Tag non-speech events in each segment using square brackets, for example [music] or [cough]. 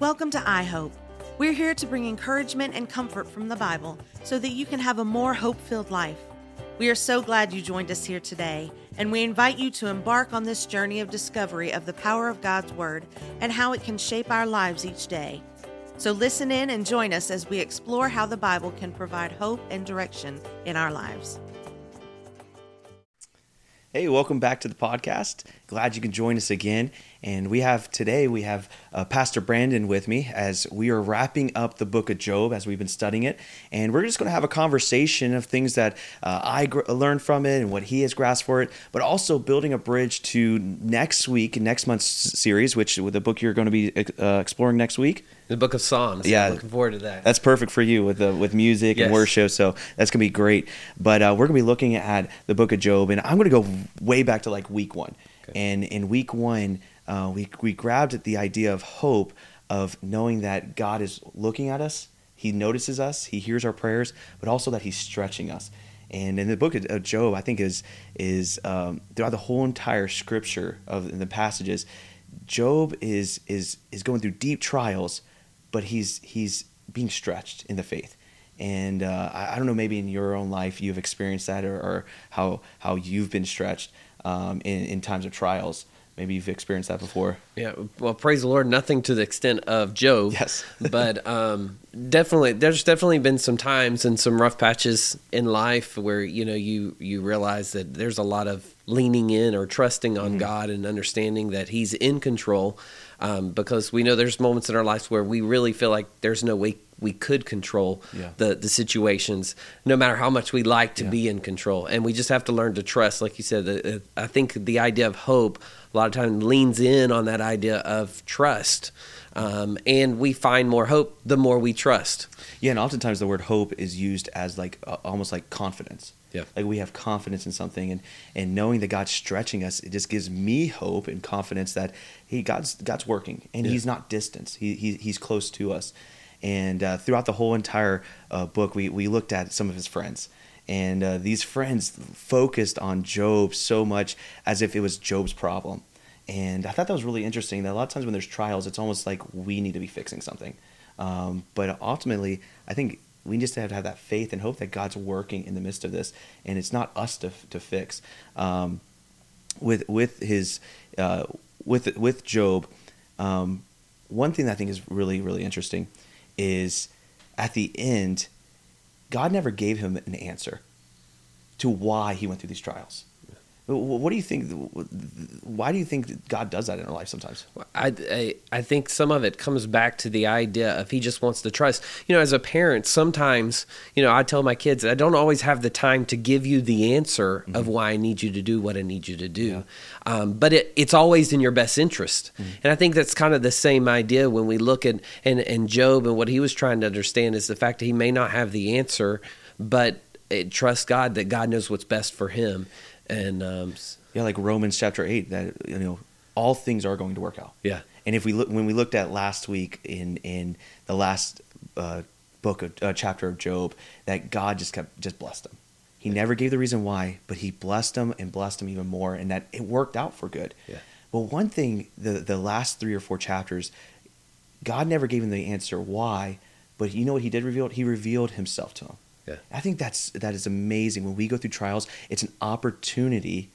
Welcome to iHope. We're here to bring encouragement and comfort from the Bible so that you can have a more hope filled life. We are so glad you joined us here today, and we invite you to embark on this journey of discovery of the power of God's Word and how it can shape our lives each day. So listen in and join us as we explore how the Bible can provide hope and direction in our lives. Hey, welcome back to the podcast. Glad you can join us again. And we have today, we have uh, Pastor Brandon with me as we are wrapping up the book of Job as we've been studying it. And we're just going to have a conversation of things that uh, I gr- learned from it and what he has grasped for it, but also building a bridge to next week, next month's series, which with the book you're going to be uh, exploring next week. The Book of Psalms. Yeah, I'm looking forward to that. That's perfect for you with the with music Yes. and worship. So that's gonna be great. But uh, we're gonna be looking at the Book of Job, and I'm gonna go way back to like week one. And in week one, uh, we we grabbed at the idea of hope of knowing that God is looking at us. He notices us. He hears our prayers, but also that He's stretching us. And in the book of Job, I think is is um, throughout the whole entire scripture of in the passages, Job is is is going through deep trials, but he's he's being stretched in the faith. And uh, I, I don't know, maybe in your own life you've experienced that, or, or how how you've been stretched um, in in times of trials. Maybe you've experienced that before. Yeah, well, praise the Lord. Nothing to the extent of Job. Yes. [laughs] but um, definitely, there's definitely been some times and some rough patches in life where you know you you realize that there's a lot of leaning in or trusting Mm-hmm. on God and understanding that He's in control. Um, because we know there's moments in our lives where we really feel like there's no way we could control Yeah. the the situations, no matter how much we like to Yeah. be in control. And we just have to learn to trust, like you said. uh, I think the idea of hope a lot of times leans in on that idea of trust, um, and we find more hope the more we trust. Yeah, and oftentimes the word hope is used as like uh, almost like confidence. Yeah. Like we have confidence in something, and and knowing that God's stretching us, it just gives me hope and confidence that He God's God's working, and Yeah. He's not distant. He, he He's close to us. And uh, throughout the whole entire uh, book, we we looked at some of His friends. And uh, these friends focused on Job so much as if it was Job's problem. And I thought that was really interesting. That a lot of times when there's trials, it's almost like we need to be fixing something. Um, but ultimately, I think we just have to have that faith and hope that God's working in the midst of this, and it's not us to to fix. Um, with with his uh, with with Job, um, one thing that I think is really really interesting is at the end, God never gave him an answer to why he went through these trials. Wh- What do you think? Why do you think God does that in our life sometimes? I, I I think some of it comes back to the idea of he just wants to trust. You know, as a parent, sometimes you know I tell my kids I don't always have the time to give you the answer mm-hmm. of why I need you to do what I need you to do, um, but it, it's always in your best interest. Mm-hmm. And I think that's kind of the same idea when we look at and and Job and what he was trying to understand is the fact that he may not have the answer, but it, trust God that God knows what's best for him. And um, Yeah, like Romans chapter eight, that you know all things are going to work out. Yeah. And if we look when we looked at last week in in the last uh, book of uh, chapter of Job, that God just kept just blessed him. He never gave the reason why, but he blessed him and blessed him even more, and that it worked out for good. Yeah. But one thing, the the last three or four chapters, God never gave him the answer why, but you know what he did reveal? He revealed himself to him. Yeah. I think that's that is amazing. When we go through trials, it's an opportunity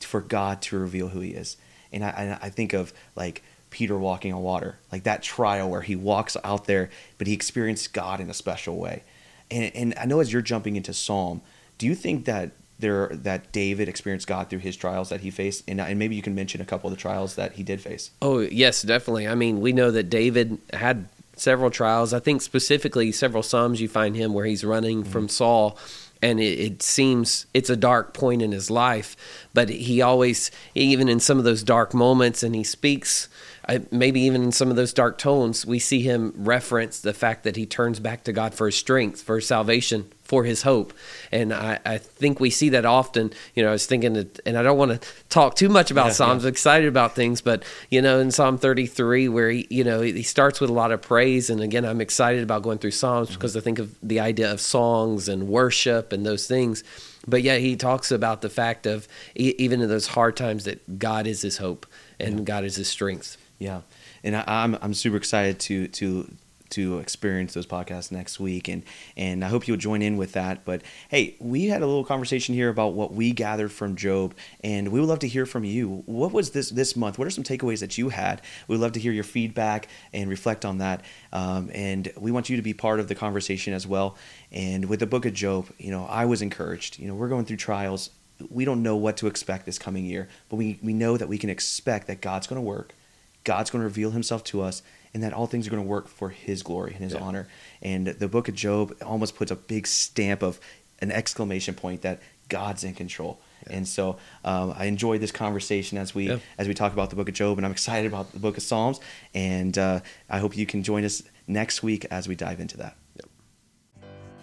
for God to reveal who He is. And I, I think of like Peter walking on water, like that trial where he walks out there, but he experienced God in a special way. And and I know as you're jumping into Psalm, do you think that there that David experienced God through his trials that he faced? And and maybe you can mention a couple of the trials that he did face. Oh, yes, definitely. I mean, we know that David had several trials. I think specifically several Psalms you find him where he's running from mm-hmm. Saul. And it, it seems it's a dark point in his life, but he always, even in some of those dark moments, and he speaks, uh, maybe even in some of those dark tones, we see him reference the fact that he turns back to God for his strength, for his salvation, for his hope. And I, I think we see that often. You know, I was thinking, that, and I don't want to talk too much about Yeah, Psalms. yeah. Excited about things, but you know, in Psalm 33, where he, you know, he starts with a lot of praise, and again, I'm excited about going through Psalms Mm-hmm. because I think of the idea of songs and worship and those things. But yeah, he talks about the fact of even in those hard times that God is his hope and God is his strength. Yeah, and I, I'm I'm super excited to to to experience those podcasts next week. And and I hope you'll join in with that. But hey we had a little conversation here about what we gathered from Job and we would love to hear from you. What was this this month? What are some takeaways that you had? We'd love to hear your feedback and reflect on that. Um, and we want you to be part of the conversation as well. And with the book of Job you know I was encouraged. You know we're going through trials. We don't know what to expect this coming year but we, we know that we can expect that God's going to work God's going to reveal himself to us and that all things are going to work for his glory and his yeah. honor. And the book of Job almost puts a big stamp of an exclamation point that God's in control. Yeah. And so um, I enjoyed this conversation as we yeah. as we talk about the book of Job, and I'm excited about the book of Psalms. And uh, I hope you can join us next week as we dive into that. Yep.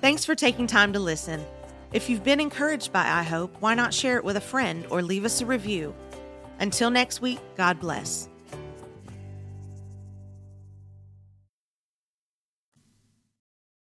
Thanks for taking time to listen. If you've been encouraged by I Hope, why not share it with a friend or leave us a review? Until next week, God bless.